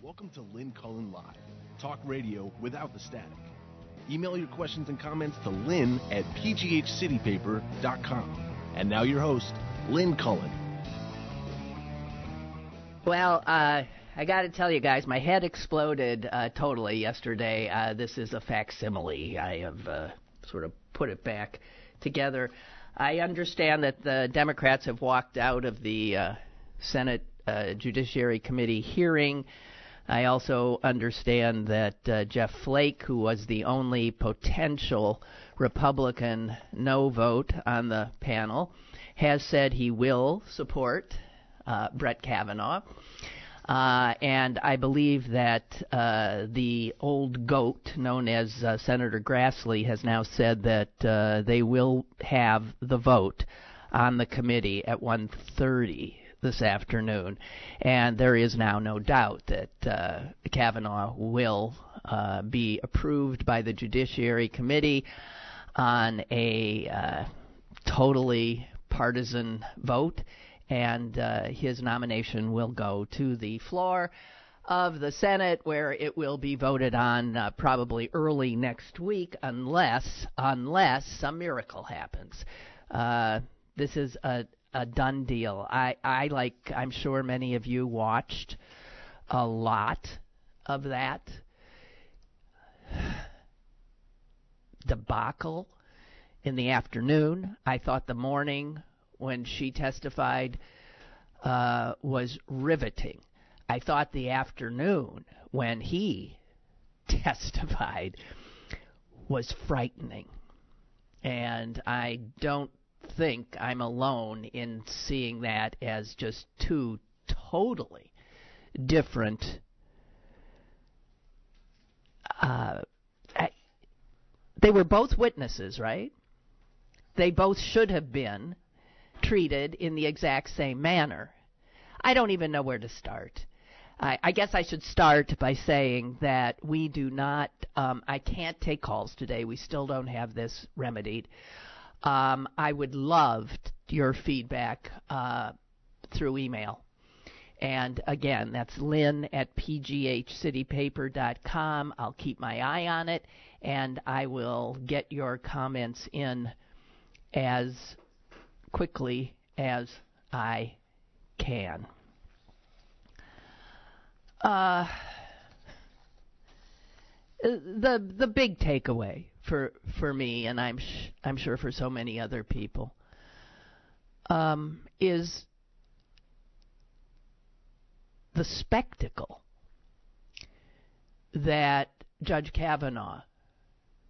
Welcome to Lynn Cullen Live, talk radio without the static. Email your questions and comments to lynn at pghcitypaper.com. And now your host, Lynn Cullen. Well, uh, I got to tell you guys, my head exploded uh, totally yesterday. Uh, this is a facsimile. I have uh, sort of put it back together. I understand that the Democrats have walked out of the uh, Senate uh, Judiciary Committee hearing. I also understand that uh, Jeff Flake, who was the only potential Republican no vote on the panel, has said he will support uh, Brett Kavanaugh. Uh, and I believe that uh, the old goat, known as uh, Senator Grassley, has now said that uh, they will have the vote on the committee at 1:30 this afternoon, and there is now no doubt that uh, Kavanaugh will uh, be approved by the Judiciary Committee on a totally partisan vote and uh, his nomination will go to the floor of the Senate, where it will be voted on uh, probably early next week, unless unless some miracle happens. Uh, this is a a done deal. I I like I'm sure many of you watched a lot of that debacle in the afternoon. I thought the morning when she testified uh, was riveting. I thought the afternoon when he testified was frightening. And I don't think I'm alone in seeing that as just two totally different. Uh, I, they were both witnesses, right? They both should have been treated in the exact same manner. I don't even know where to start. I, I guess I should start by saying that we do not, um, I can't take calls today. We still don't have this remedied. Um, I would love your feedback uh, through email. And again, that's lynn at pghcitypaper.com. I'll keep my eye on it, and I will get your comments in as quickly as I can. Uh, the the big takeaway for for me, and I'm sh- I'm sure for so many other people, um, is the spectacle that Judge Kavanaugh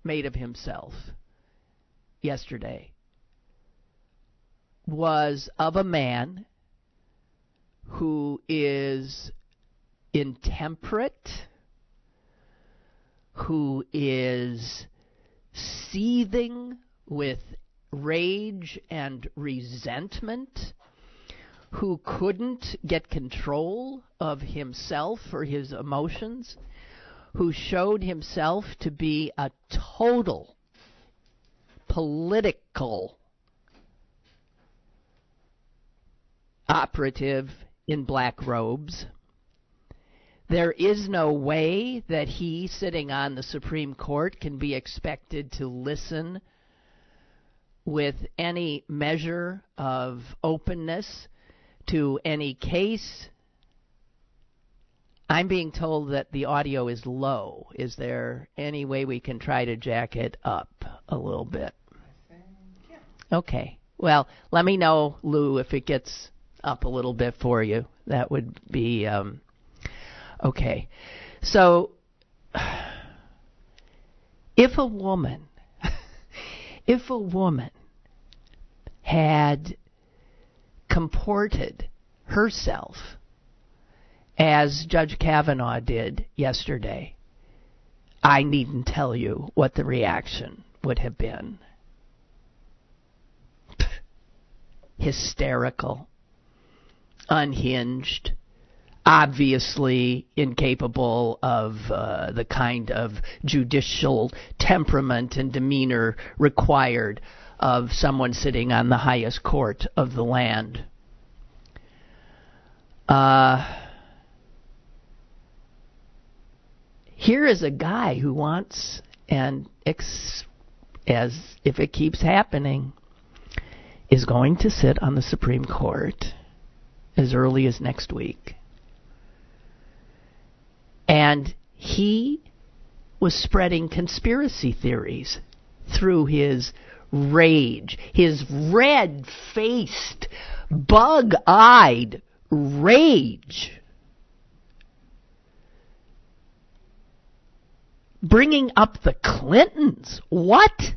made of himself yesterday was of a man who is intemperate, who is seething with rage and resentment, who couldn't get control of himself or his emotions, who showed himself to be a total political operative in black robes. There is no way that he, sitting on the Supreme Court, can be expected to listen with any measure of openness to any case. I'm being told that the audio is low. Is there any way we can try to jack it up a little bit? Okay. Well, let me know, Lou, if it gets up a little bit for you. That would be um, okay. So, if a woman, if a woman had comported herself as Judge Kavanaugh did yesterday, I needn't tell you what the reaction would have been. Hysterical unhinged, obviously incapable of uh, the kind of judicial temperament and demeanor required of someone sitting on the highest court of the land. Uh, here is a guy who wants and ex- as if it keeps happening is going to sit on the Supreme Court as early as next week. And he was spreading conspiracy theories through his rage, his red faced, bug eyed rage. Bringing up the Clintons. What?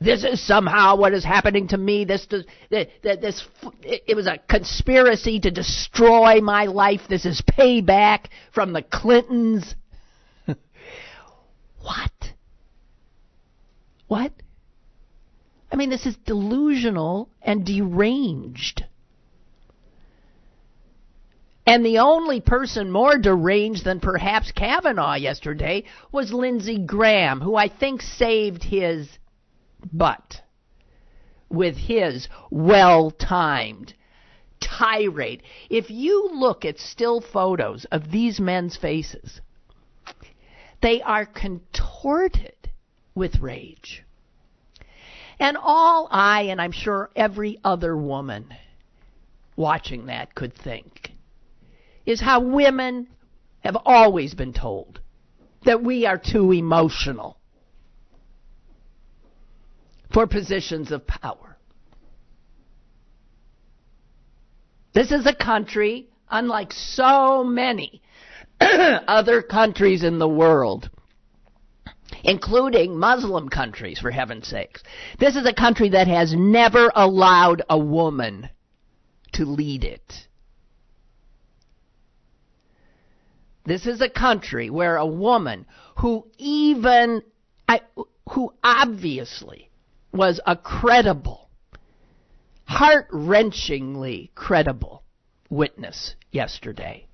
This is somehow what is happening to me. This, this, this, it was a conspiracy to destroy my life. This is payback from the Clintons. what? What? I mean, this is delusional and deranged. And the only person more deranged than perhaps Kavanaugh yesterday was Lindsey Graham, who I think saved his butt with his well timed tirade. If you look at still photos of these men's faces, they are contorted with rage. And all I, and I'm sure every other woman watching that could think, is how women have always been told that we are too emotional for positions of power. This is a country, unlike so many other countries in the world, including Muslim countries, for heaven's sakes. This is a country that has never allowed a woman to lead it. This is a country where a woman who even, who obviously was a credible, heart wrenchingly credible witness yesterday,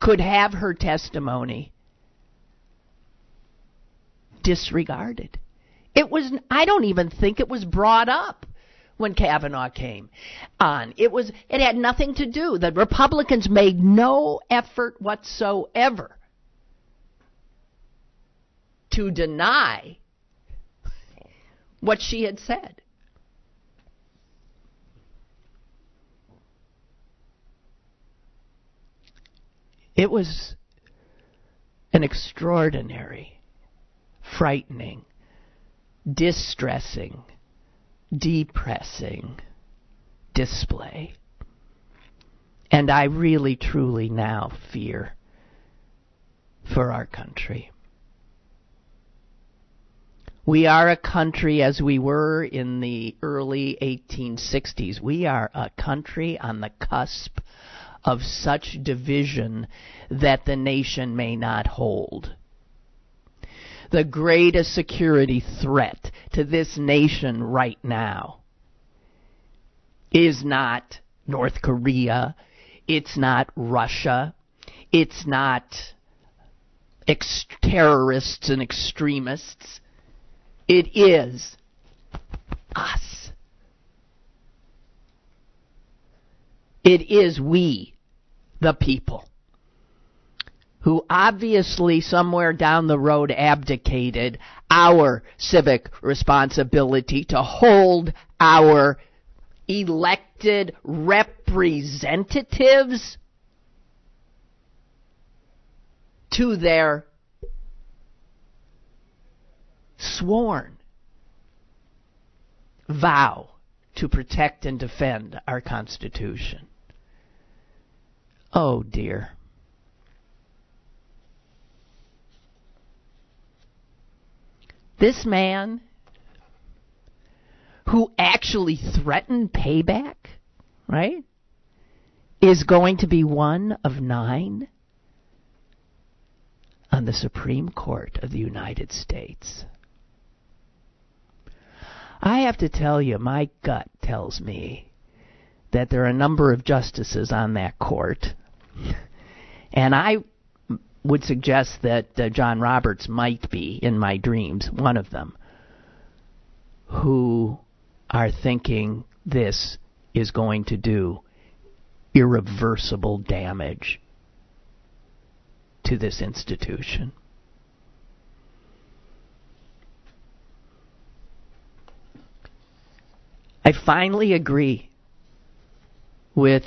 could have her testimony disregarded. It was, I don't even think it was brought up when Kavanaugh came on. It was, it had nothing to do. The Republicans made no effort whatsoever to deny what she had said. It was an extraordinary, frightening, distressing, depressing display. And I really, truly now fear for our country. We are a country as we were in the early 1860s. We are a country on the cusp of such division that the nation may not hold. The greatest security threat to this nation right now is not North Korea, it's not Russia, it's not ex- terrorists and extremists it is us. It is we, the people, who obviously somewhere down the road abdicated our civic responsibility to hold our elected representatives to their sworn vow to protect and defend our Constitution. Oh dear. This man who actually threatened payback, right, is going to be one of nine on the Supreme Court of the United States. I have to tell you, my gut tells me that there are a number of justices on that court. And I would suggest that uh, John Roberts might be, in my dreams, one of them, who are thinking this is going to do irreversible damage to this institution. I finally agree with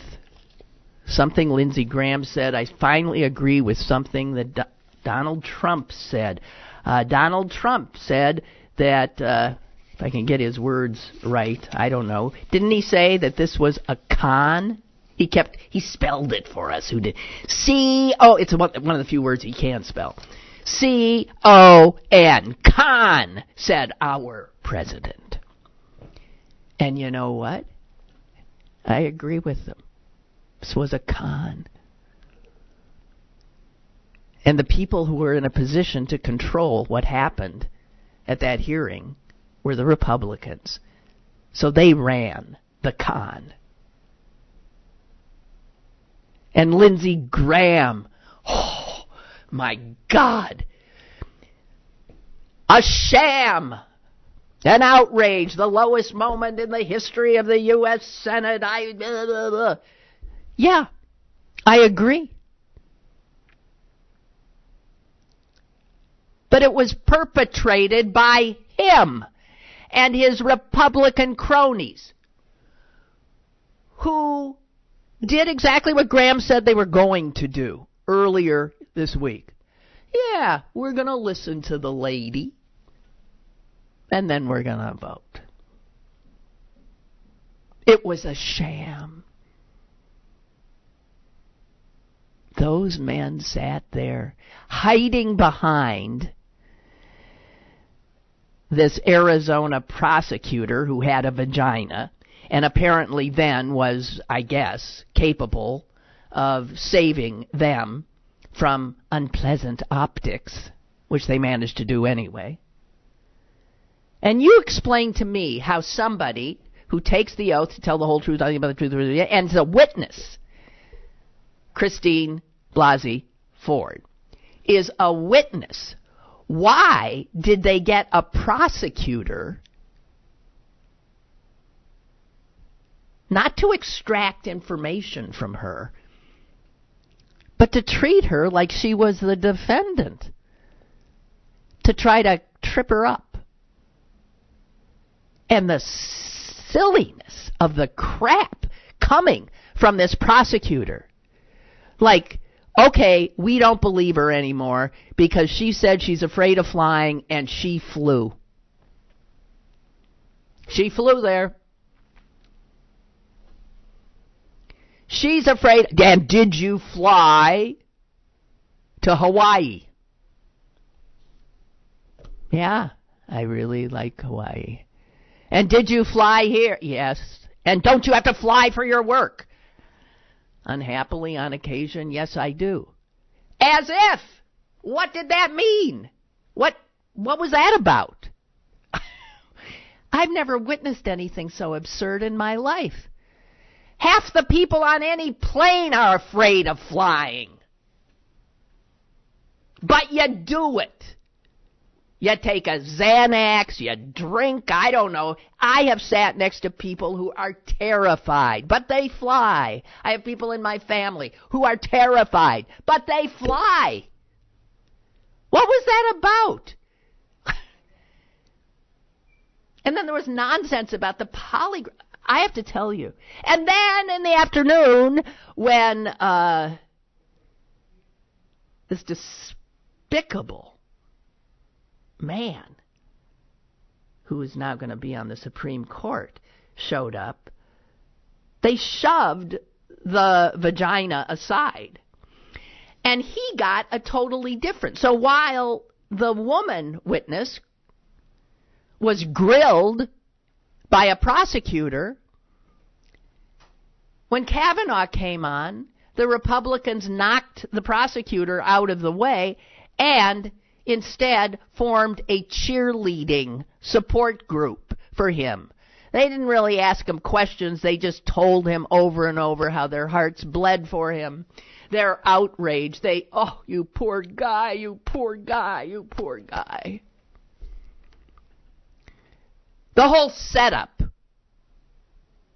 something Lindsey Graham said. I finally agree with something that Do- Donald Trump said. Uh, Donald Trump said that, uh, if I can get his words right, I don't know. Didn't he say that this was a con? He kept, he spelled it for us. Who did? C, oh, it's one of the few words he can spell. C O N, con, said our president. And you know what? I agree with them. This was a con. And the people who were in a position to control what happened at that hearing were the Republicans. So they ran the con. And Lindsey Graham, oh my God, a sham an outrage, the lowest moment in the history of the U.S. Senate. I, blah, blah, blah. Yeah, I agree. But it was perpetrated by him and his Republican cronies who did exactly what Graham said they were going to do earlier this week. Yeah, we're going to listen to the lady and then we're going to vote. It was a sham. Those men sat there hiding behind this Arizona prosecutor who had a vagina and apparently then was, I guess, capable of saving them from unpleasant optics, which they managed to do anyway. And you explain to me how somebody who takes the oath to tell the whole truth, nothing but the truth, and is a witness, Christine Blasey Ford, is a witness. Why did they get a prosecutor not to extract information from her, but to treat her like she was the defendant, to try to trip her up? And the silliness of the crap coming from this prosecutor. Like, okay, we don't believe her anymore because she said she's afraid of flying and she flew. She flew there. She's afraid. And did you fly to Hawaii? Yeah, I really like Hawaii. And did you fly here? Yes. And don't you have to fly for your work? Unhappily, on occasion, yes, I do. As if! What did that mean? What, what was that about? I've never witnessed anything so absurd in my life. Half the people on any plane are afraid of flying. But you do it. You take a Xanax, you drink, I don't know. I have sat next to people who are terrified, but they fly. I have people in my family who are terrified, but they fly. What was that about? and then there was nonsense about the polygraph. I have to tell you. And then in the afternoon, when uh, this despicable man who is now going to be on the Supreme Court showed up, they shoved the vagina aside. And he got a totally different. So while the woman witness was grilled by a prosecutor, when Kavanaugh came on, the Republicans knocked the prosecutor out of the way and instead formed a cheerleading support group for him. They didn't really ask him questions, they just told him over and over how their hearts bled for him. Their outrage. They, oh, you poor guy, you poor guy, you poor guy. The whole setup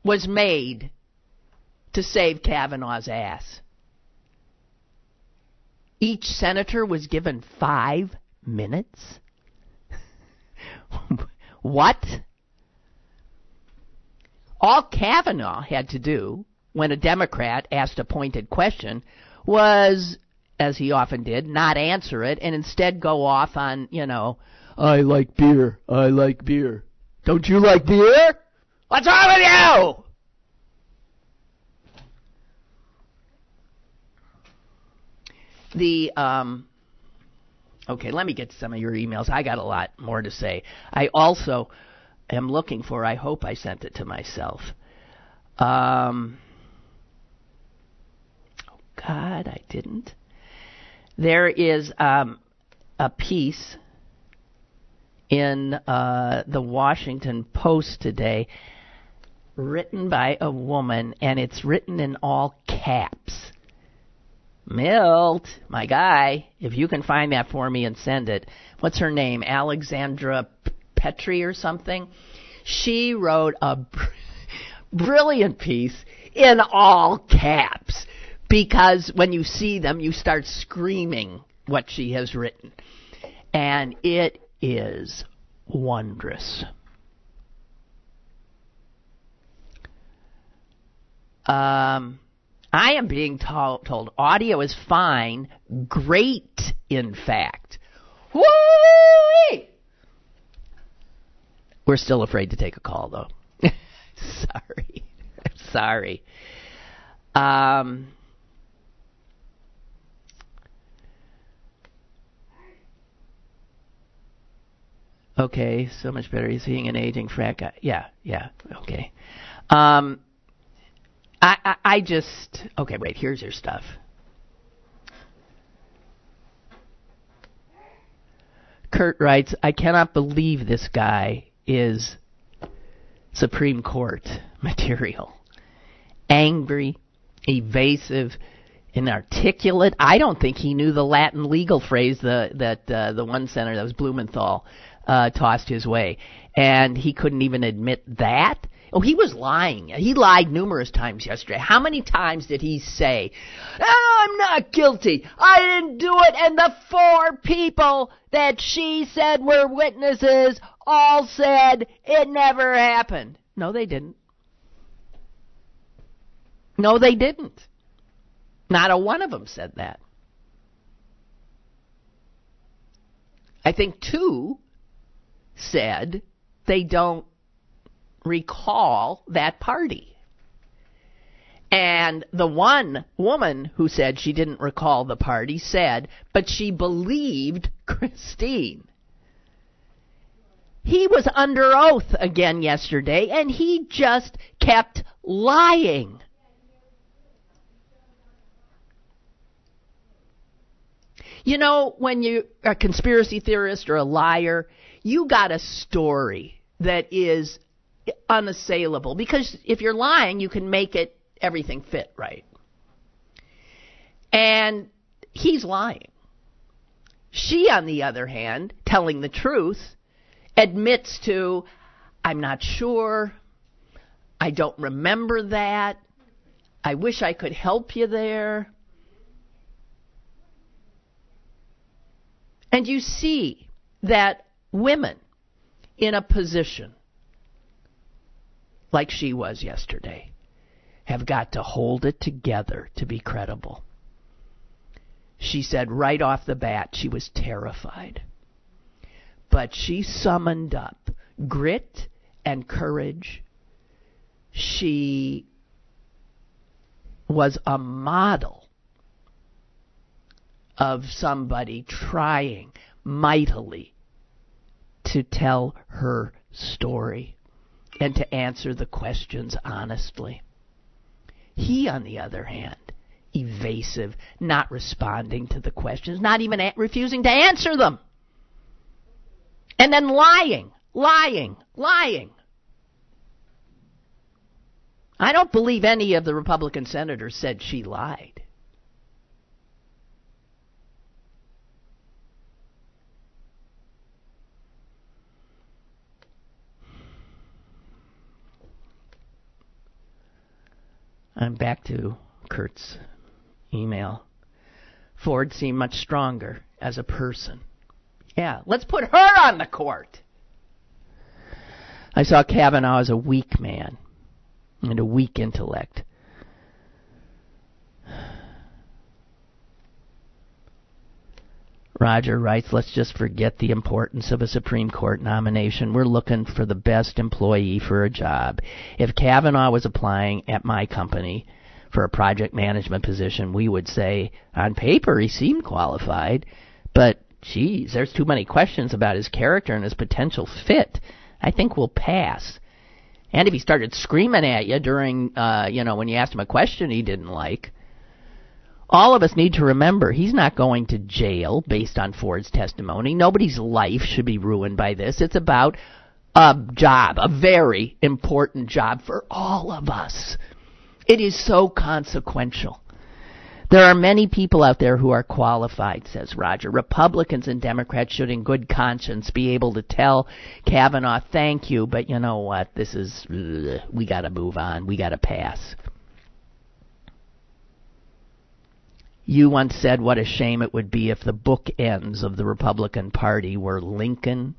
was made to save Kavanaugh's ass. Each senator was given five minutes? what? All Kavanaugh had to do when a Democrat asked a pointed question was, as he often did, not answer it and instead go off on, you know, I like beer, I like beer. Don't you like beer? What's wrong with you? The um okay, let me get to some of your emails. I got a lot more to say. I also am looking for I hope I sent it to myself. Um oh God, I didn't. There is um a piece in uh, the Washington Post today written by a woman, and it's written in all caps. Milt, my guy, if you can find that for me and send it. What's her name? Alexandra Petri or something? She wrote a br- brilliant piece in all caps because when you see them, you start screaming what she has written. And it is wondrous. Um, I am being told, told audio is fine, great, in fact. Woo! We're still afraid to take a call, though. sorry. sorry. Um, okay, so much better. He's seeing an aging frat guy. Yeah, yeah, okay. Um, I, I, I just okay. Wait, here's your stuff. Kurt writes, I cannot believe this guy is Supreme Court material. Angry, evasive, inarticulate. I don't think he knew the Latin legal phrase the, that uh, the one senator, that was Blumenthal, uh, tossed his way. And he couldn't even admit that. Oh, he was lying. He lied numerous times yesterday. How many times did he say, oh, I'm not guilty. I didn't do it. And the four people that she said were witnesses all said it never happened. No, they didn't. No, they didn't. Not a one of them said that. I think two said they don't recall that party. And the one woman who said she didn't recall the party said, but she believed Christine. He was under oath again yesterday, and he just kept lying. You know, when you're a conspiracy theorist or a liar, you got a story that is unassailable because if you're lying, you can make it everything fit right. And he's lying. She, on the other hand, telling the truth, admits to, I'm not sure. I don't remember that. I wish I could help you there. And you see that women in a position like she was yesterday have got to hold it together to be credible. She said right off the bat she was terrified. But she summoned up grit and courage. She was a model of somebody trying mightily to tell her story and to answer the questions honestly. He, on the other hand, evasive, not responding to the questions, not even a- refusing to answer them. And then lying, lying, lying. I don't believe any of the Republican senators said she lied. I'm back to Kurt's email. Ford seemed much stronger as a person. Yeah, let's put her on the court. I saw Kavanaugh as a weak man and a weak intellect. Roger writes, let's just forget the importance of a Supreme Court nomination. We're looking for the best employee for a job. If Kavanaugh was applying at my company for a project management position, we would say, on paper, he seemed qualified, but geez, there's too many questions about his character and his potential fit. I think we'll pass. And if he started screaming at you during, uh, you know, when you asked him a question he didn't like, all of us need to remember he's not going to jail based on Ford's testimony. Nobody's life should be ruined by this. It's about a job, a very important job for all of us. It is so consequential. There are many people out there who are qualified, says Roger. Republicans and Democrats should, in good conscience, be able to tell Kavanaugh, thank you, but you know what? This is, we gotta move on. We gotta pass. You once said what a shame it would be if the bookends of the Republican Party were Lincoln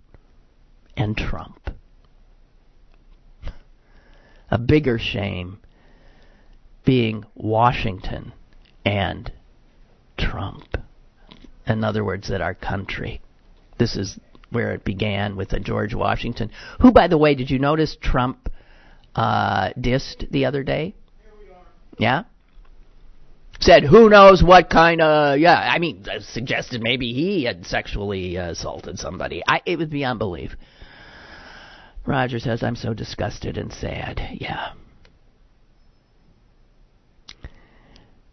and Trump. A bigger shame being Washington and Trump. In other words, that our country. This is where it began with a George Washington, who, by the way, did you notice Trump uh, dissed the other day? Yeah? Said who knows what kind of yeah i mean suggested maybe he had sexually assaulted somebody. I it would be unbelief. Roger says i'm so disgusted and sad. Yeah.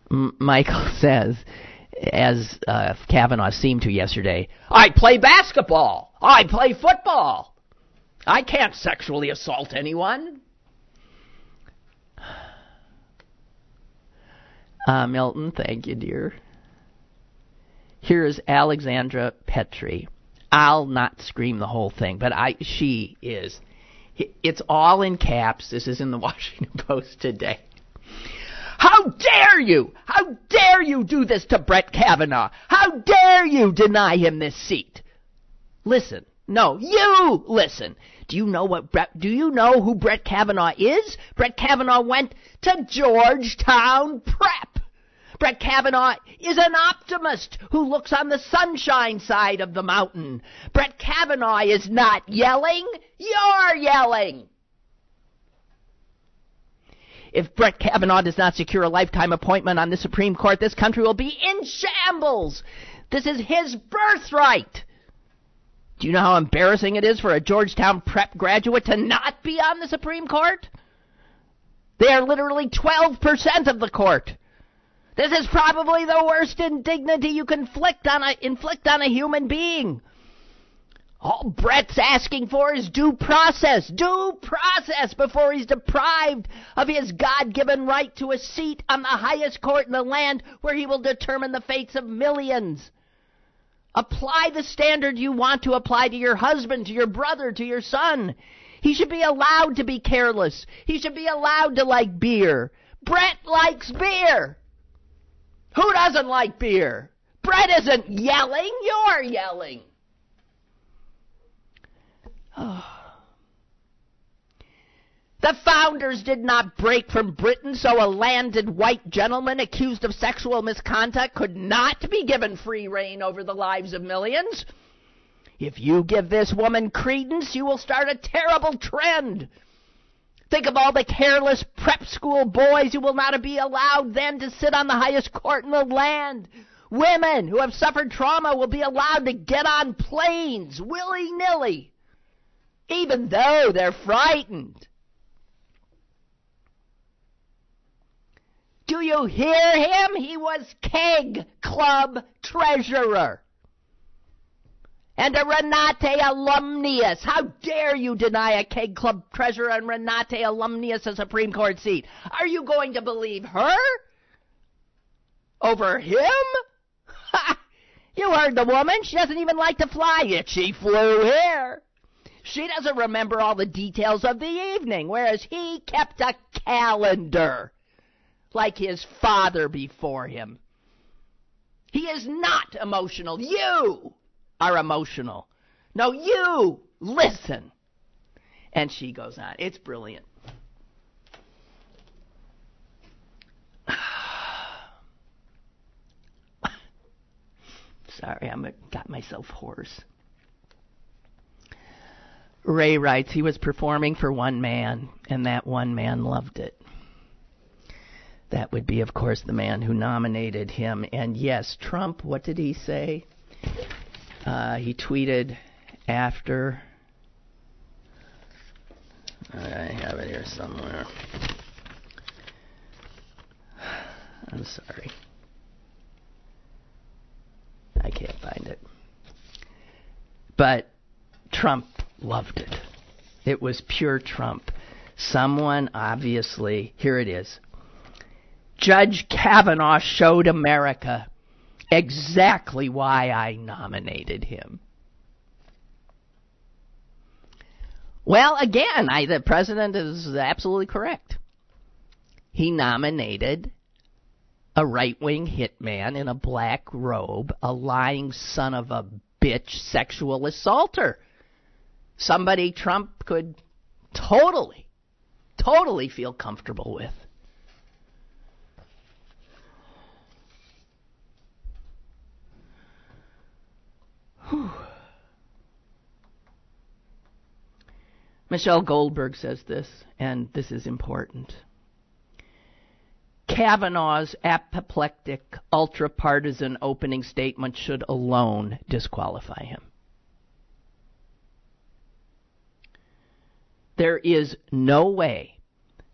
M- michael says as uh, kavanaugh seemed to yesterday i play basketball. I play football. I can't sexually assault anyone Uh, Milton, thank you, dear. Here is Alexandra Petri. I'll not scream the whole thing, but I she is. It's all in caps. This is in the Washington Post today. How dare you? How dare you do this to Brett Kavanaugh? How dare you deny him this seat? Listen. No, you listen. Do you know what Brett, do you know who Brett Kavanaugh is? Brett Kavanaugh went to Georgetown Prep. Brett Kavanaugh is an optimist who looks on the sunshine side of the mountain. Brett Kavanaugh is not yelling. You're yelling. If Brett Kavanaugh does not secure a lifetime appointment on the Supreme Court, this country will be in shambles. This is his birthright. Do you know how embarrassing it is for a Georgetown prep graduate to not be on the Supreme Court? They are literally 12% of the court. This is probably the worst indignity you can inflict on a, inflict on a human being. All Brett's asking for is due process, due process before he's deprived of his God-given right to a seat on the highest court in the land where he will determine the fates of millions. Apply the standard you want to apply to your husband, to your brother, to your son. He should be allowed to be careless. He should be allowed to like beer. Brett likes beer. Who doesn't like beer? Brett isn't yelling, you're yelling. Oh. The founders did not break from Britain so a landed white gentleman accused of sexual misconduct could not be given free rein over the lives of millions. If you give this woman credence, you will start a terrible trend. Think of all the careless prep school boys who will not be allowed then to sit on the highest court in the land. Women who have suffered trauma will be allowed to get on planes willy nilly, even though they're frightened. Do you hear him? He was Keg Club treasurer and a Renate alumnius. How dare you deny a Keg Club treasurer and Renate alumnius a Supreme Court seat? Are you going to believe her? Over him? you heard the woman. She doesn't even like to fly, yet she flew here. She doesn't remember all the details of the evening, whereas he kept a calendar like his father before him. He is not emotional. You are emotional. No, you listen. And she goes on. It's brilliant. Sorry, I'm got myself hoarse. Ray writes he was performing for one man, and that one man loved it. That would be, of course, the man who nominated him. And yes, Trump, what did he say? Uh, he tweeted after. I have it here somewhere. I'm sorry. I can't find it. But Trump loved it. It was pure Trump. Someone obviously, here it is. Judge Kavanaugh showed America exactly why I nominated him. Well, again, I, the president is absolutely correct. He nominated a right wing hitman in a black robe, a lying son of a bitch sexual assaulter. Somebody Trump could totally, totally feel comfortable with. Whew. Michelle Goldberg says this, and this is important. Kavanaugh's apoplectic, ultra partisan opening statement should alone disqualify him. There is no way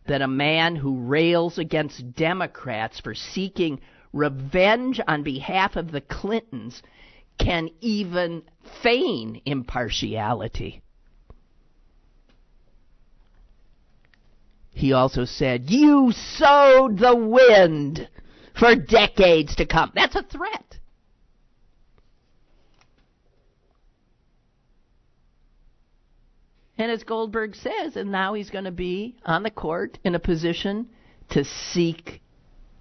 that a man who rails against Democrats for seeking revenge on behalf of the Clintons can even feign impartiality. He also said, You sowed the wind for decades to come. That's a threat. And as Goldberg says, and now he's going to be on the court in a position to seek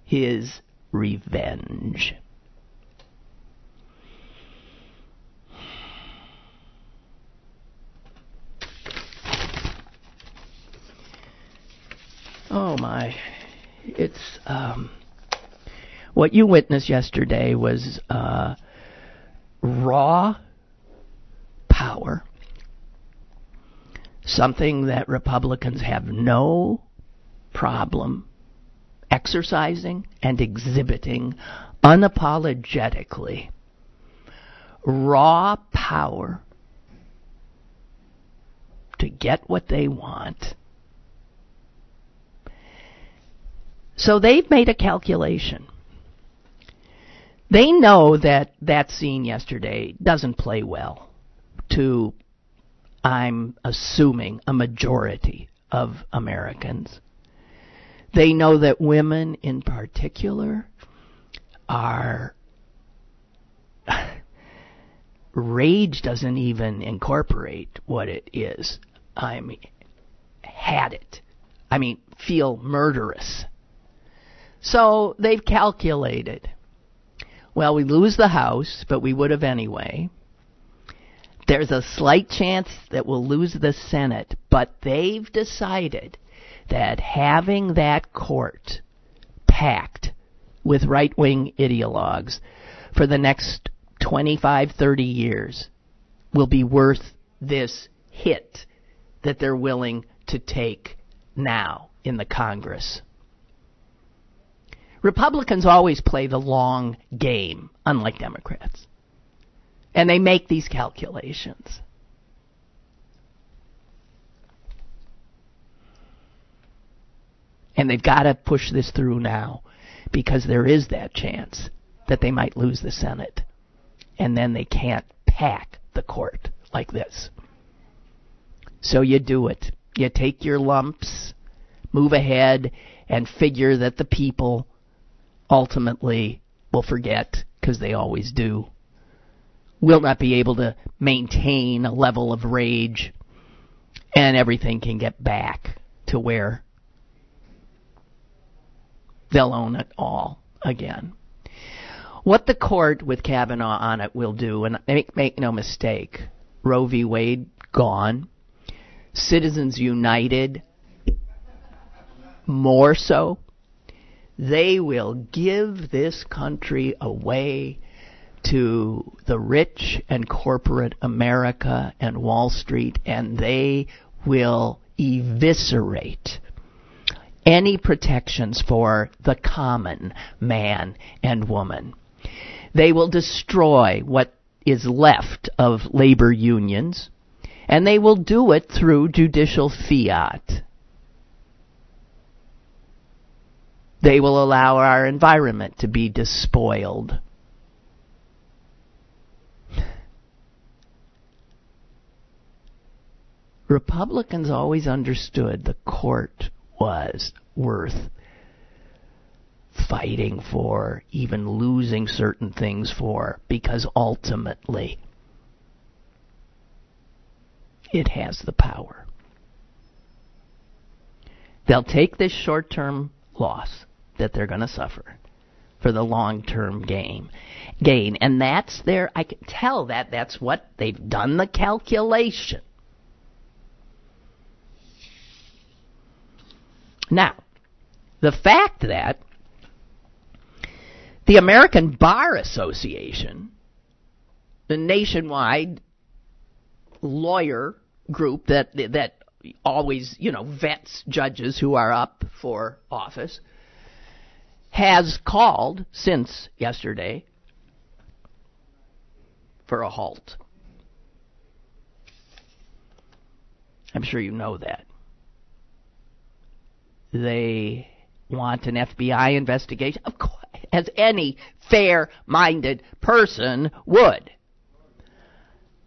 his revenge. Oh my. It's um what you witnessed yesterday was uh raw power. Something that Republicans have no problem exercising and exhibiting unapologetically. Raw power to get what they want So they've made a calculation. They know that that scene yesterday doesn't play well to, I'm assuming, a majority of Americans. They know that women in particular are. Rage doesn't even incorporate what it is. I mean, had it. I mean, feel murderous so they've calculated. Well, we lose the House, but we would have anyway. There's a slight chance that we'll lose the Senate, but they've decided that having that court packed with right wing ideologues for the next 25, 30 years will be worth this hit that they're willing to take now in the Congress. Republicans always play the long game, unlike Democrats. And they make these calculations. And they've got to push this through now because there is that chance that they might lose the Senate. And then they can't pack the court like this. So you do it. You take your lumps, move ahead, and figure that the people ultimately will forget, because they always do, will not be able to maintain a level of rage, and everything can get back to where they'll own it all again. What the court with Kavanaugh on it will do, and make, make no mistake, Roe v. Wade gone, Citizens United more so, they will give this country away to the rich and corporate America and Wall Street, and they will eviscerate any protections for the common man and woman. They will destroy what is left of labor unions, and they will do it through judicial fiat. They will allow our environment to be despoiled. Republicans always understood the court was worth fighting for, even losing certain things for, because ultimately it has the power. They'll take this short term loss that they're going to suffer for the long-term gain. Gain, and that's their. I can tell that that's what they've done the calculation. Now, the fact that the American Bar Association, the nationwide lawyer group that that always, you know, vets judges who are up for office, has called since yesterday for a halt. I'm sure you know that. They want an FBI investigation, of course, as any fair minded person would.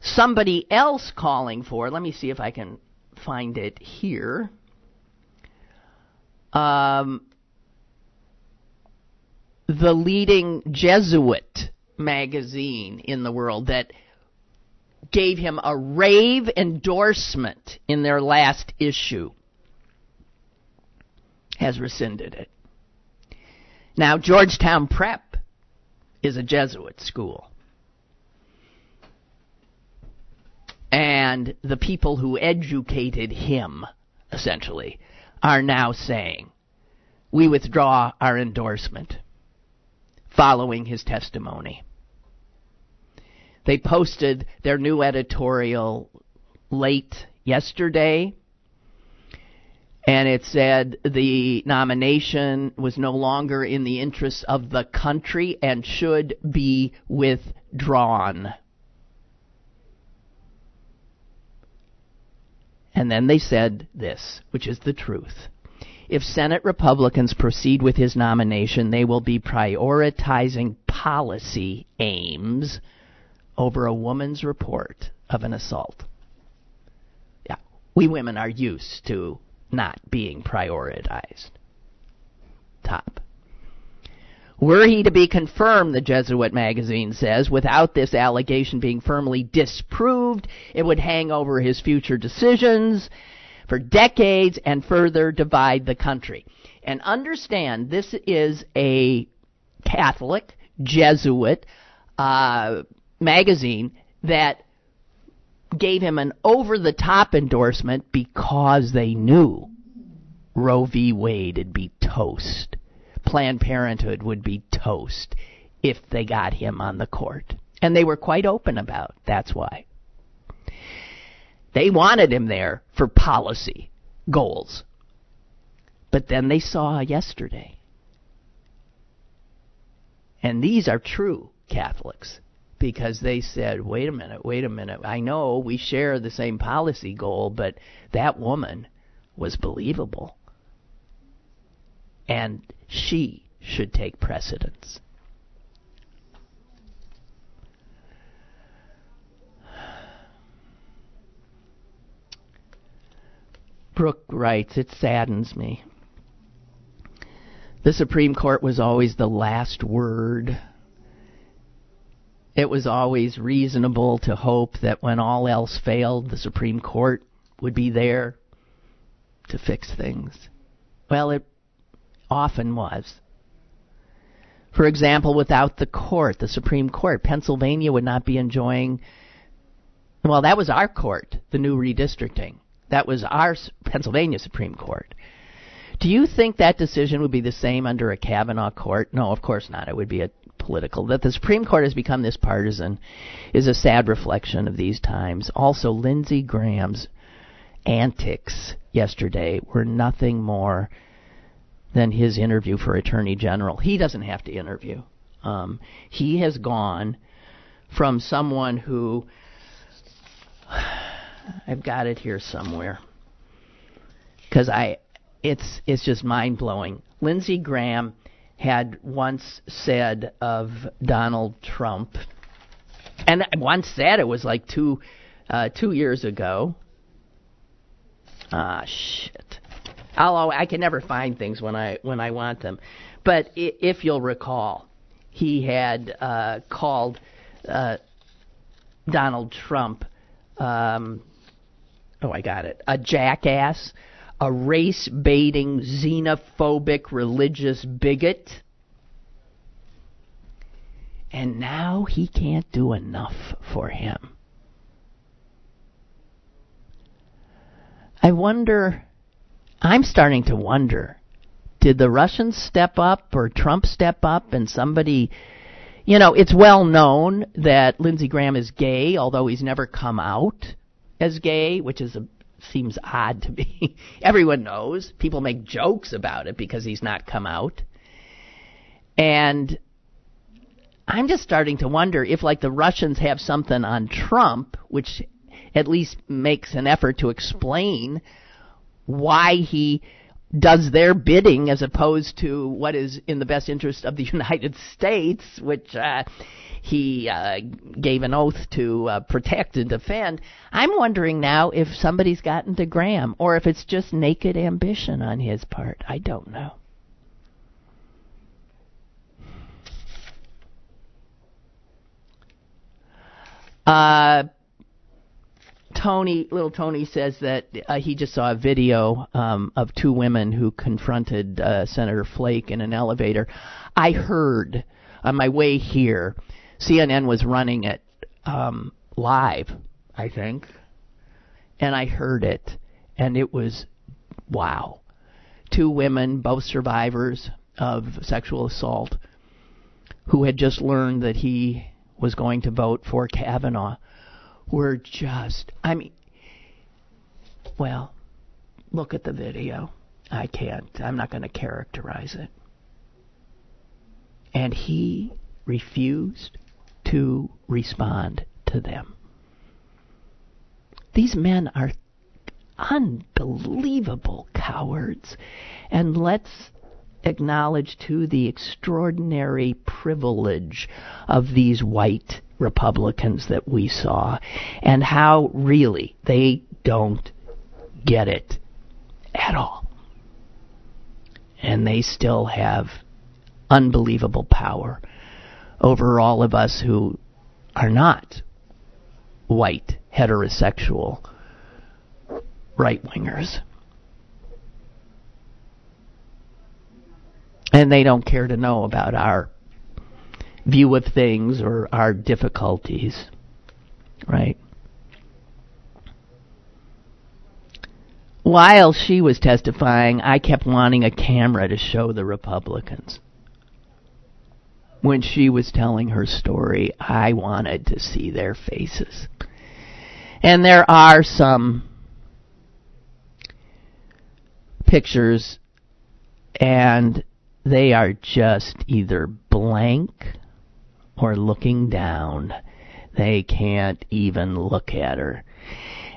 Somebody else calling for, let me see if I can find it here. Um, the leading Jesuit magazine in the world that gave him a rave endorsement in their last issue has rescinded it. Now, Georgetown Prep is a Jesuit school. And the people who educated him, essentially, are now saying, we withdraw our endorsement following his testimony. They posted their new editorial late yesterday, and it said the nomination was no longer in the interests of the country and should be withdrawn. And then they said this, which is the truth. If Senate Republicans proceed with his nomination, they will be prioritizing policy aims over a woman's report of an assault. Yeah, we women are used to not being prioritized. Top. Were he to be confirmed, the Jesuit magazine says, without this allegation being firmly disproved, it would hang over his future decisions for decades and further divide the country. And understand this is a Catholic Jesuit uh, magazine that gave him an over the top endorsement because they knew Roe v. Wade would be toast. Planned Parenthood would be toast if they got him on the court. And they were quite open about that's why. They wanted him there for policy goals. But then they saw yesterday. And these are true Catholics because they said, wait a minute, wait a minute. I know we share the same policy goal, but that woman was believable. And she should take precedence. Brooke writes, It saddens me. The Supreme Court was always the last word. It was always reasonable to hope that when all else failed, the Supreme Court would be there to fix things. Well, it often was. For example, without the court, the Supreme Court, Pennsylvania would not be enjoying. Well, that was our court, the new redistricting. That was our Pennsylvania Supreme Court. Do you think that decision would be the same under a Kavanaugh court? No, of course not. It would be a political. That the Supreme Court has become this partisan is a sad reflection of these times. Also, Lindsey Graham's antics yesterday were nothing more than his interview for Attorney General. He doesn't have to interview. Um, he has gone from someone who I've got it here somewhere because I it's it's just mind blowing. Lindsey Graham had once said of Donald Trump, and once said it was like two uh, two years ago. Ah shit. I'll I can never find things when I when I want them, but if you'll recall, he had uh, called uh, Donald Trump. Um, oh, I got it. A jackass a race baiting, xenophobic, religious bigot. And now he can't do enough for him. I wonder, I'm starting to wonder, did the Russians step up or Trump step up and somebody, you know, it's well known that Lindsey Graham is gay, although he's never come out as gay, which is a seems odd to me. Everyone knows. People make jokes about it because he's not come out. And I'm just starting to wonder if, like, the Russians have something on Trump, which at least makes an effort to explain why he does their bidding as opposed to what is in the best interest of the United States, which uh, he uh, gave an oath to uh, protect and defend. I'm wondering now if somebody's gotten to Graham or if it's just naked ambition on his part. I don't know. Uh, Tony, little Tony says that uh, he just saw a video um, of two women who confronted uh, Senator Flake in an elevator. I heard on my way here CNN was running it um, live, I think, and I heard it, and it was wow. Two women, both survivors of sexual assault, who had just learned that he was going to vote for Kavanaugh, were just, I mean, well, look at the video. I can't. I'm not going to characterize it. And he refused to respond to them. These men are unbelievable cowards. And let's acknowledge, too, the extraordinary privilege of these white Republicans that we saw and how really they don't get it at all. And they still have unbelievable power over all of us who are not white, heterosexual right wingers. And they don't care to know about our view of things or our difficulties, right? While she was testifying, I kept wanting a camera to show the Republicans when she was telling her story, I wanted to see their faces. And there are some pictures, and they are just either blank or looking down. They can't even look at her.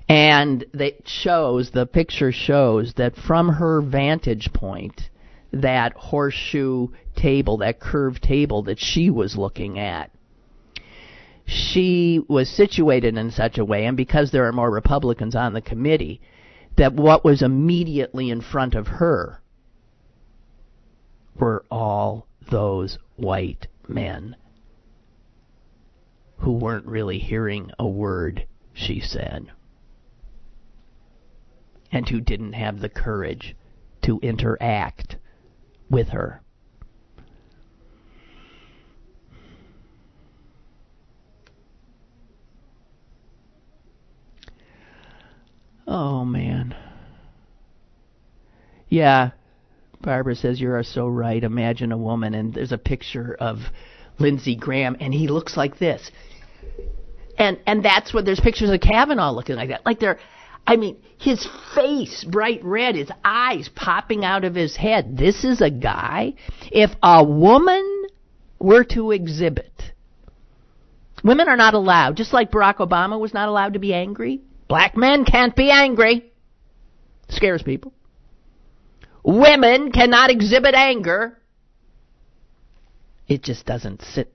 And it shows, the picture shows that from her vantage point, that horseshoe table, that curved table that she was looking at. She was situated in such a way, and because there are more Republicans on the committee, that what was immediately in front of her were all those white men who weren't really hearing a word she said and who didn't have the courage to interact with her. Oh man. Yeah, Barbara says you're so right. Imagine a woman, and there's a picture of Lindsey Graham, and he looks like this. And and that's what there's pictures of Kavanaugh looking like that. Like they're, I mean, his face bright red, his eyes popping out of his head. This is a guy. If a woman were to exhibit, women are not allowed. Just like Barack Obama was not allowed to be angry. Black men can't be angry. Scares people. Women cannot exhibit anger. It just doesn't sit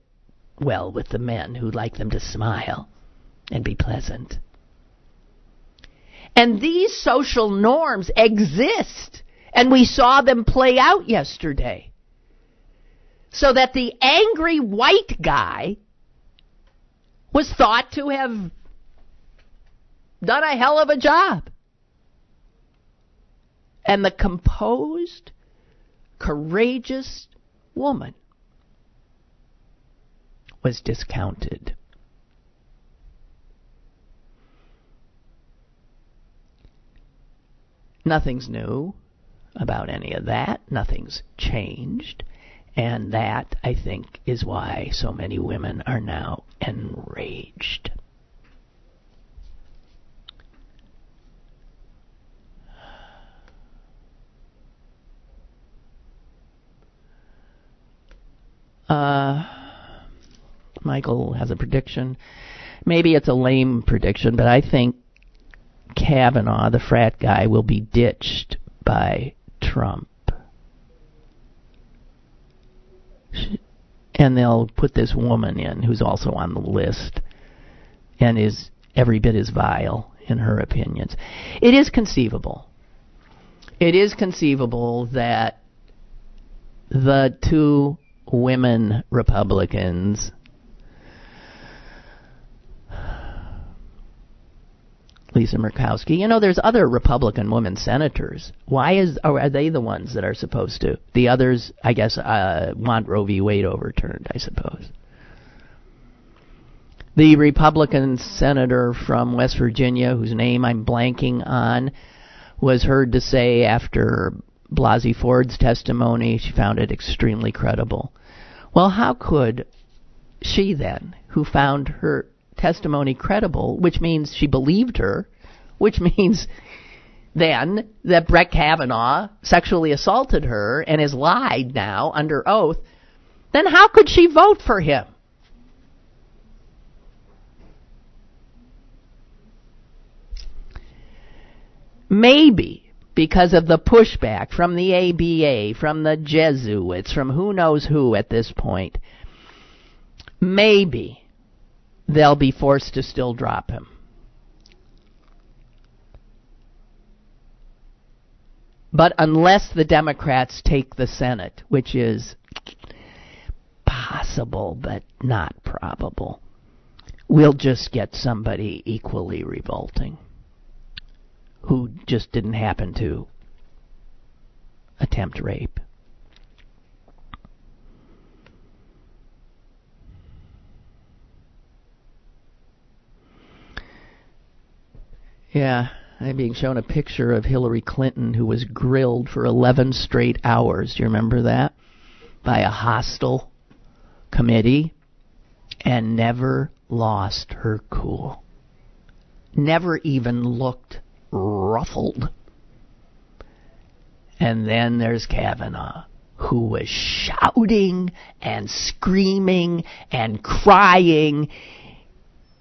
well with the men who like them to smile and be pleasant. And these social norms exist, and we saw them play out yesterday. So that the angry white guy was thought to have done a hell of a job. And the composed, courageous woman was discounted. Nothing's new about any of that. Nothing's changed. And that, I think, is why so many women are now enraged. Uh, Michael has a prediction. Maybe it's a lame prediction, but I think Kavanaugh, the frat guy, will be ditched by Trump. And they'll put this woman in who's also on the list and is every bit as vile in her opinions. It is conceivable. It is conceivable that the two women Republicans Lisa Murkowski. You know, there's other Republican women senators. Why is are they the ones that are supposed to? The others, I guess, uh, want Roe v. Wade overturned. I suppose. The Republican senator from West Virginia, whose name I'm blanking on, was heard to say after Blasey Ford's testimony, she found it extremely credible. Well, how could she then, who found her testimony credible, which means she believed her, which means then that Brett Kavanaugh sexually assaulted her and has lied now under oath, then how could she vote for him? Maybe because of the pushback from the ABA, from the Jesuits, from who knows who at this point, maybe they'll be forced to still drop him. But unless the Democrats take the Senate, which is possible but not probable, we'll just get somebody equally revolting who just didn't happen to attempt rape. Yeah, I'm being shown a picture of Hillary Clinton who was grilled for 11 straight hours. Do you remember that? By a hostile committee and never lost her cool. Never even looked ruffled. And then there's Kavanaugh, who was shouting and screaming and crying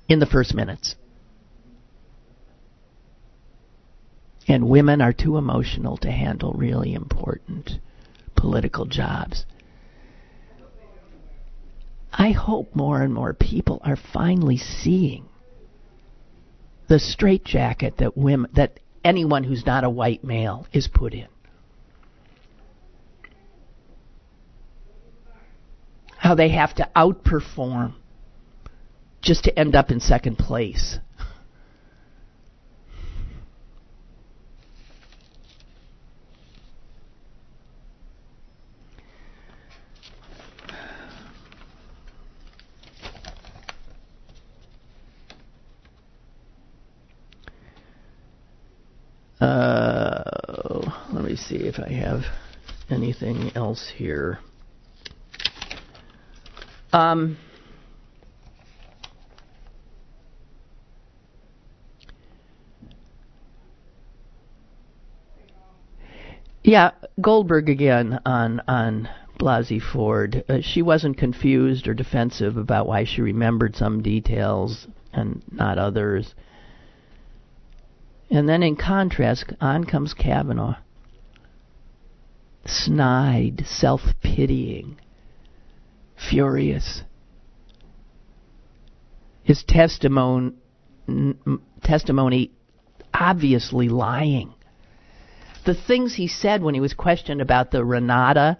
in the first minutes. And women are too emotional to handle really important political jobs. I hope more and more people are finally seeing the straitjacket that women that anyone who's not a white male is put in. How they have to outperform just to end up in second place. See if I have anything else here. Um, yeah, Goldberg again on on Blasey Ford. Uh, she wasn't confused or defensive about why she remembered some details and not others. And then in contrast, on comes Kavanaugh. Snide, self pitying, furious. His testimony, testimony obviously lying. The things he said when he was questioned about the Renata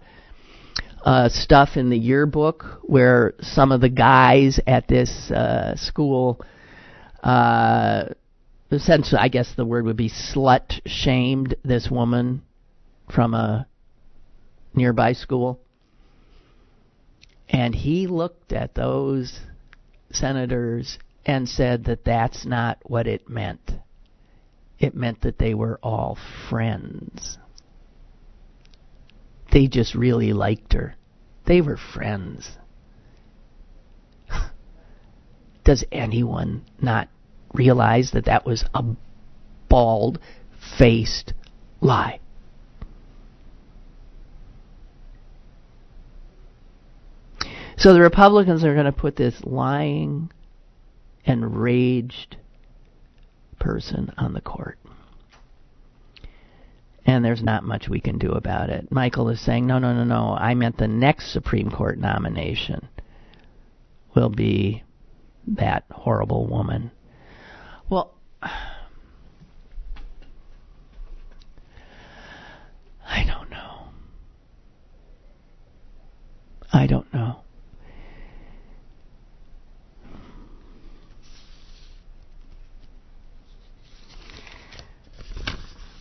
uh, stuff in the yearbook, where some of the guys at this uh, school uh, essentially, I guess the word would be slut shamed this woman from a nearby school. And he looked at those senators and said that that's not what it meant. It meant that they were all friends. They just really liked her. They were friends. Does anyone not realize that that was a bald faced lie. So the Republicans are going to put this lying, enraged person on the court. And there's not much we can do about it. Michael is saying, no, no, no, no. I meant the next Supreme Court nomination will be that horrible woman. Well, I don't know. I don't know.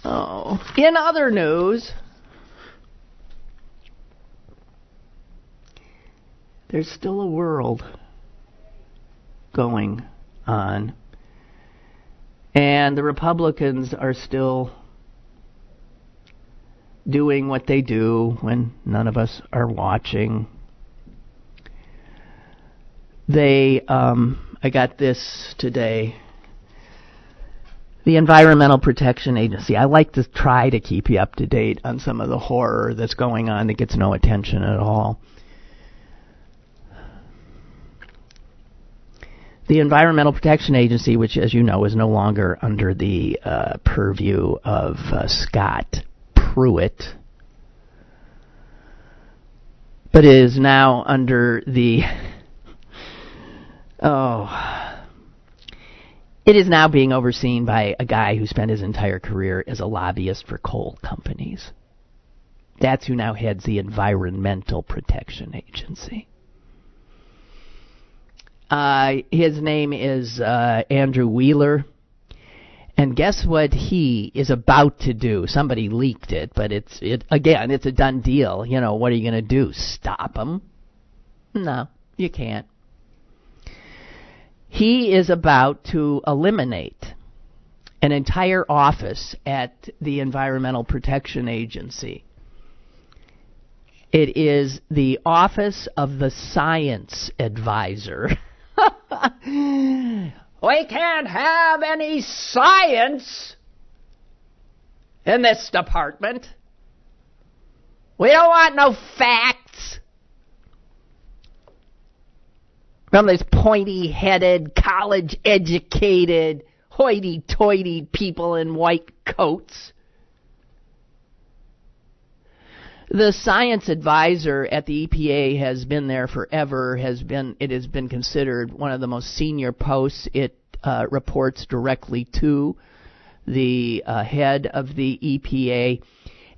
Oh, in other news, there's still a world going on and the Republicans are still doing what they do when none of us are watching. They, um, I got this today. The Environmental Protection Agency. I like to try to keep you up to date on some of the horror that's going on that gets no attention at all. The Environmental Protection Agency, which, as you know, is no longer under the uh, purview of uh, Scott Pruitt, but is now under the. Oh. It is now being overseen by a guy who spent his entire career as a lobbyist for coal companies. That's who now heads the Environmental Protection Agency. Uh, his name is uh, Andrew Wheeler. And guess what he is about to do? Somebody leaked it, but it's it again. It's a done deal. You know what are you going to do? Stop him? No, you can't. He is about to eliminate an entire office at the Environmental Protection Agency. It is the Office of the Science Advisor. we can't have any science in this department. We don't want no facts from these pointy headed, college educated, hoity toity people in white coats. The science advisor at the EPA has been there forever. Has been it has been considered one of the most senior posts. It uh, reports directly to the uh, head of the EPA,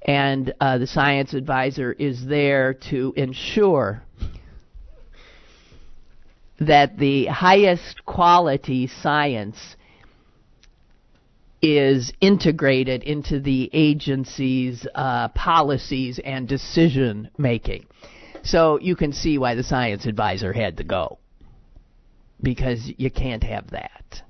and uh, the science advisor is there to ensure that the highest quality science is integrated into the agency's uh, policies and decision making. So you can see why the science advisor had to go. Because you can't have that.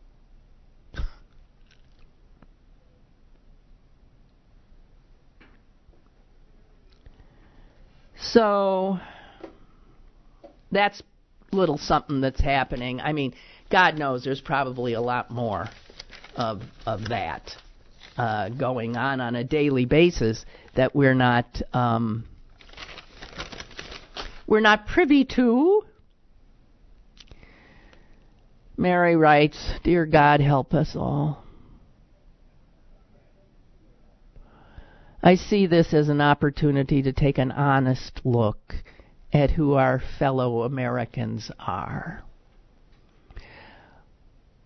So that's little something that's happening. I mean, God knows there's probably a lot more of of that uh, going on on a daily basis that we're not um, we're not privy to. Mary writes, "Dear God, help us all." I see this as an opportunity to take an honest look at who our fellow Americans are.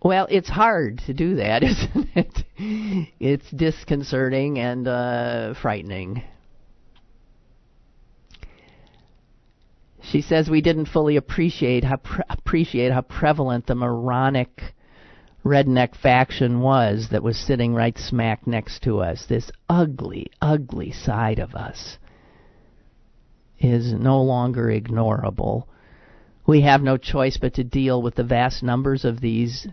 Well, it's hard to do that, isn't it? It's disconcerting and uh, frightening. She says we didn't fully appreciate how pre- appreciate how prevalent the moronic redneck faction was that was sitting right smack next to us. This ugly, ugly side of us is no longer ignorable. We have no choice but to deal with the vast numbers of these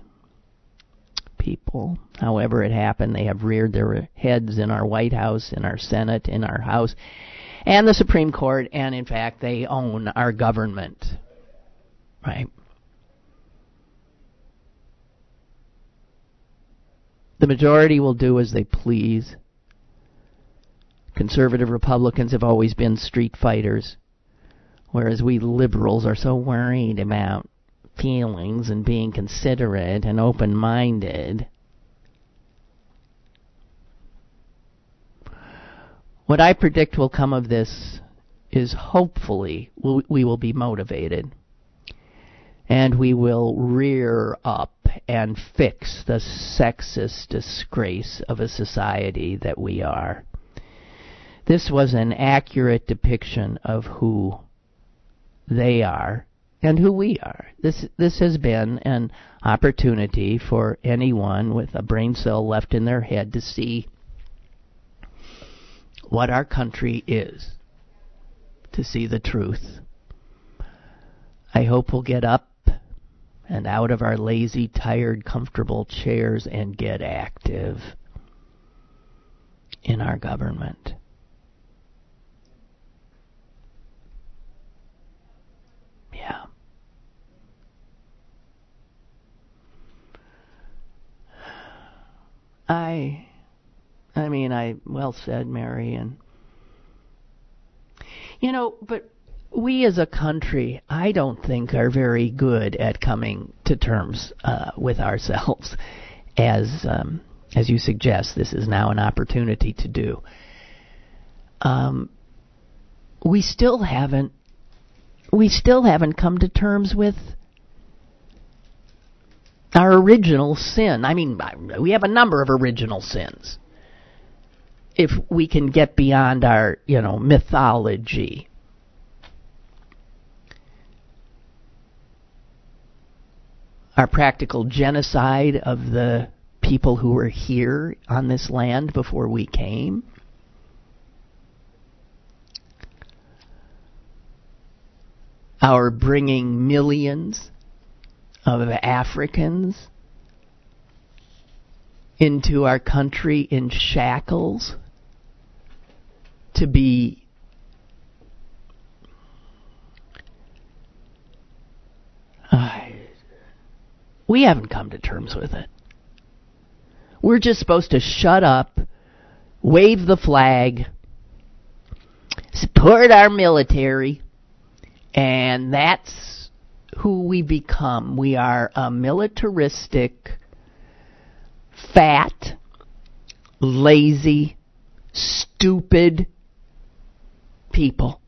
people. However, it happened, they have reared their heads in our White House, in our Senate, in our House, and the Supreme Court, and in fact, they own our government. Right? The majority will do as they please. Conservative Republicans have always been street fighters, whereas we liberals are so worried about feelings and being considerate and open minded. What I predict will come of this is hopefully we will be motivated and we will rear up and fix the sexist disgrace of a society that we are. This was an accurate depiction of who they are and who we are. This this has been an opportunity for anyone with a brain cell left in their head to see what our country is, to see the truth. I hope we'll get up and out of our lazy, tired, comfortable chairs and get active in our government. I, I mean, I well said, Mary, and you know, but we as a country, I don't think are very good at coming to terms uh, with ourselves, as um, as you suggest. This is now an opportunity to do. Um, we still haven't we still haven't come to terms with our original sin. I mean, we have a number of original sins. If we can get beyond our, you know, mythology. Our practical genocide of the people who were here on this land before we came. Our bringing millions of Africans into our country in shackles to be uh, we haven't come to terms with it. We're just supposed to shut up, wave the flag, support our military, and that's who we become. We are a militaristic, fat, lazy, stupid people.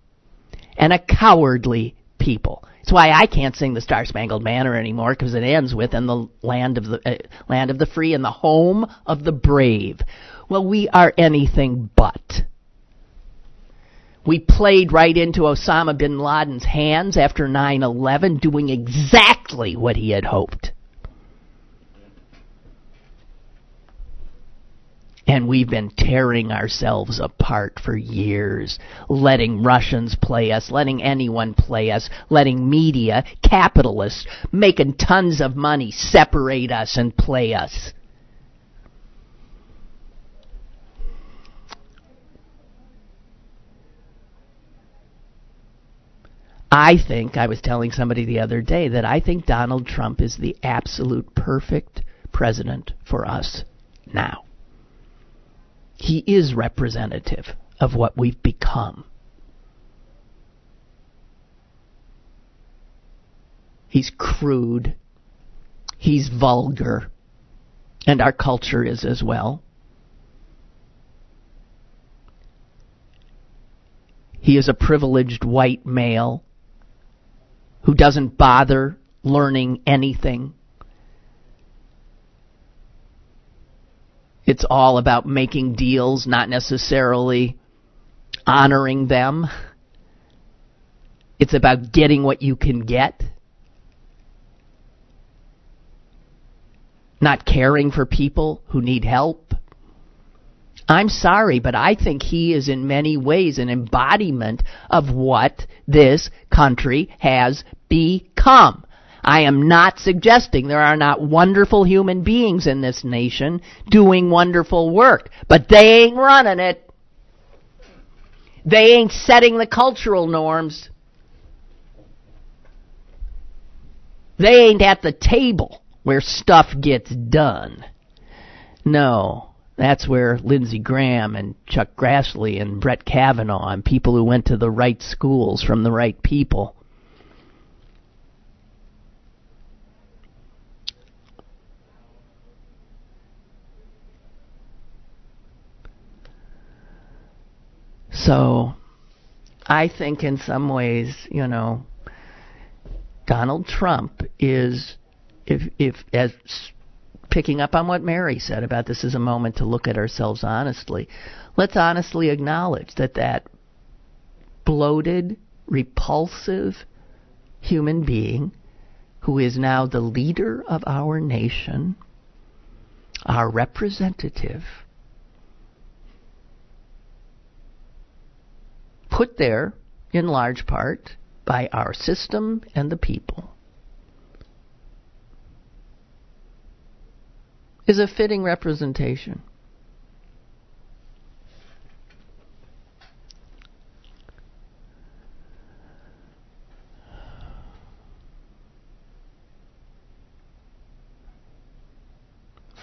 And a cowardly people. It's why I can't sing the Star Spangled Banner anymore because it ends with "in the land of the uh, land of the free and the home of the brave." Well, we are anything but. We played right into Osama bin Laden's hands after 9 11, doing exactly what he had hoped. And we've been tearing ourselves apart for years, letting Russians play us, letting anyone play us, letting media, capitalists, making tons of money separate us and play us. I think, I was telling somebody the other day, that I think Donald Trump is the absolute perfect president for us now. He is representative of what we've become. He's crude. He's vulgar. And our culture is as well. He is a privileged white male who doesn't bother learning anything. It's all about making deals, not necessarily honoring them. It's about getting what you can get. Not caring for people who need help. I'm sorry, but I think he is in many ways an embodiment of what this country has become. I am not suggesting there are not wonderful human beings in this nation doing wonderful work, but they ain't running it. They ain't setting the cultural norms. They ain't at the table where stuff gets done. No, that's where Lindsey Graham and Chuck Grassley and Brett Kavanaugh and people who went to the right schools from the right people. So I think in some ways, you know, Donald Trump is if if as picking up on what Mary said about this is a moment to look at ourselves honestly. Let's honestly acknowledge that that bloated, repulsive human being who is now the leader of our nation, our representative, put there in large part by our system and the people, is a fitting representation.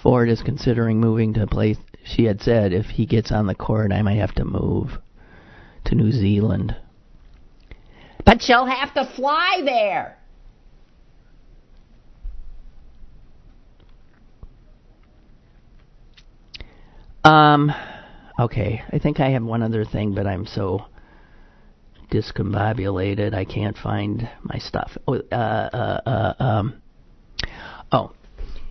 Ford is considering moving to a place. She had said if he gets on the court, I might have to move to New Zealand. But you'll have to fly there. Um, okay, I think I have one other thing, but I'm so discombobulated I can't find my stuff. Oh, uh, uh, uh, um, oh,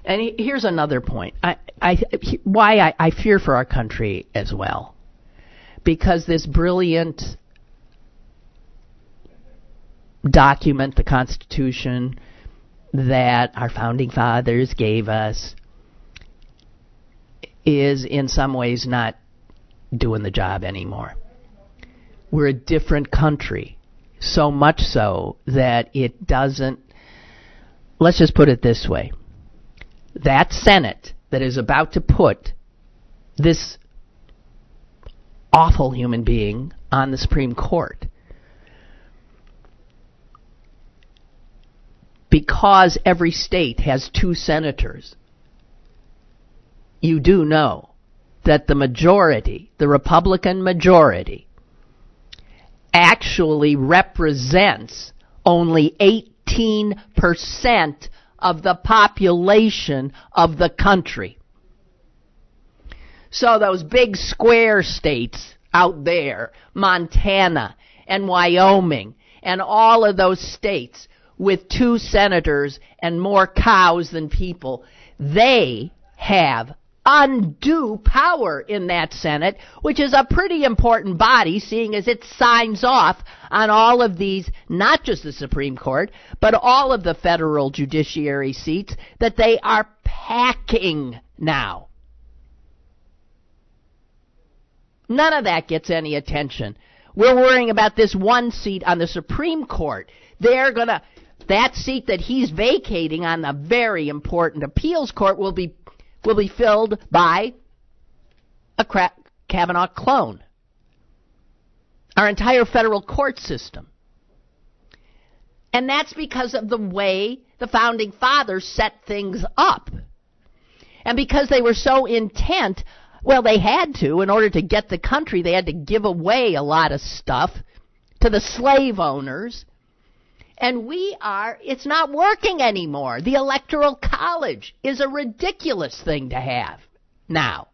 and here's another point. I, I, why I, I fear for our country as well because this brilliant document, the Constitution, that our founding fathers gave us, is in some ways not doing the job anymore. We're a different country, so much so that it doesn't. Let's just put it this way that Senate that is about to put this awful human being on the Supreme Court. Because every state has two senators, you do know that the majority, the Republican majority, actually represents only 18% of the population of the country. So those big square states out there, Montana and Wyoming and all of those states with two senators and more cows than people, they have undue power in that Senate, which is a pretty important body, seeing as it signs off on all of these, not just the Supreme Court, but all of the federal judiciary seats that they are packing now. None of that gets any attention. We're worrying about this one seat on the Supreme Court. They're going to, that seat that he's vacating on the very important appeals court will be, will be filled by a Kavanaugh clone. Our entire federal court system And that's because of the way the founding fathers set things up. And because they were so intent, well, they had to, in order to get the country, they had to give away a lot of stuff to the slave owners. And we are, it's not working anymore. The Electoral College is a ridiculous thing to have now.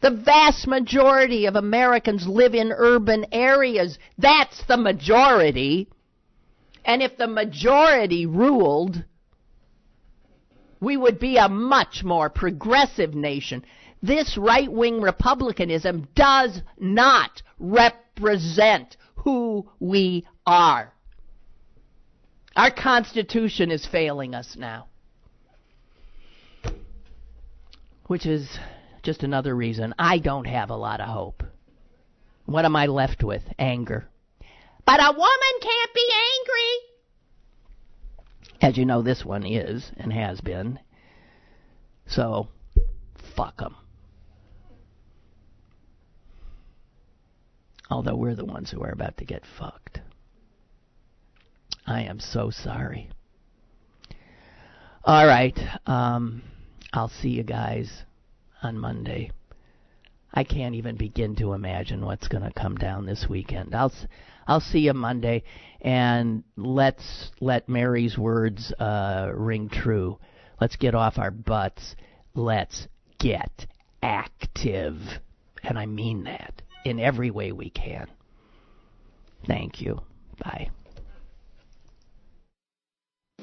The vast majority of Americans live in urban areas. That's the majority. And if the majority ruled, we would be a much more progressive nation. This right wing republicanism does not represent who we are. Our Constitution is failing us now. Which is just another reason I don't have a lot of hope. What am I left with? Anger. But a woman can't be angry. As you know, this one is and has been. So, fuck them. Although we're the ones who are about to get fucked. I am so sorry. All right. Um, I'll see you guys on Monday. I can't even begin to imagine what's going to come down this weekend. I'll I'll see you Monday, and let's let Mary's words uh, ring true. Let's get off our butts. Let's get active, and I mean that in every way we can. Thank you. Bye.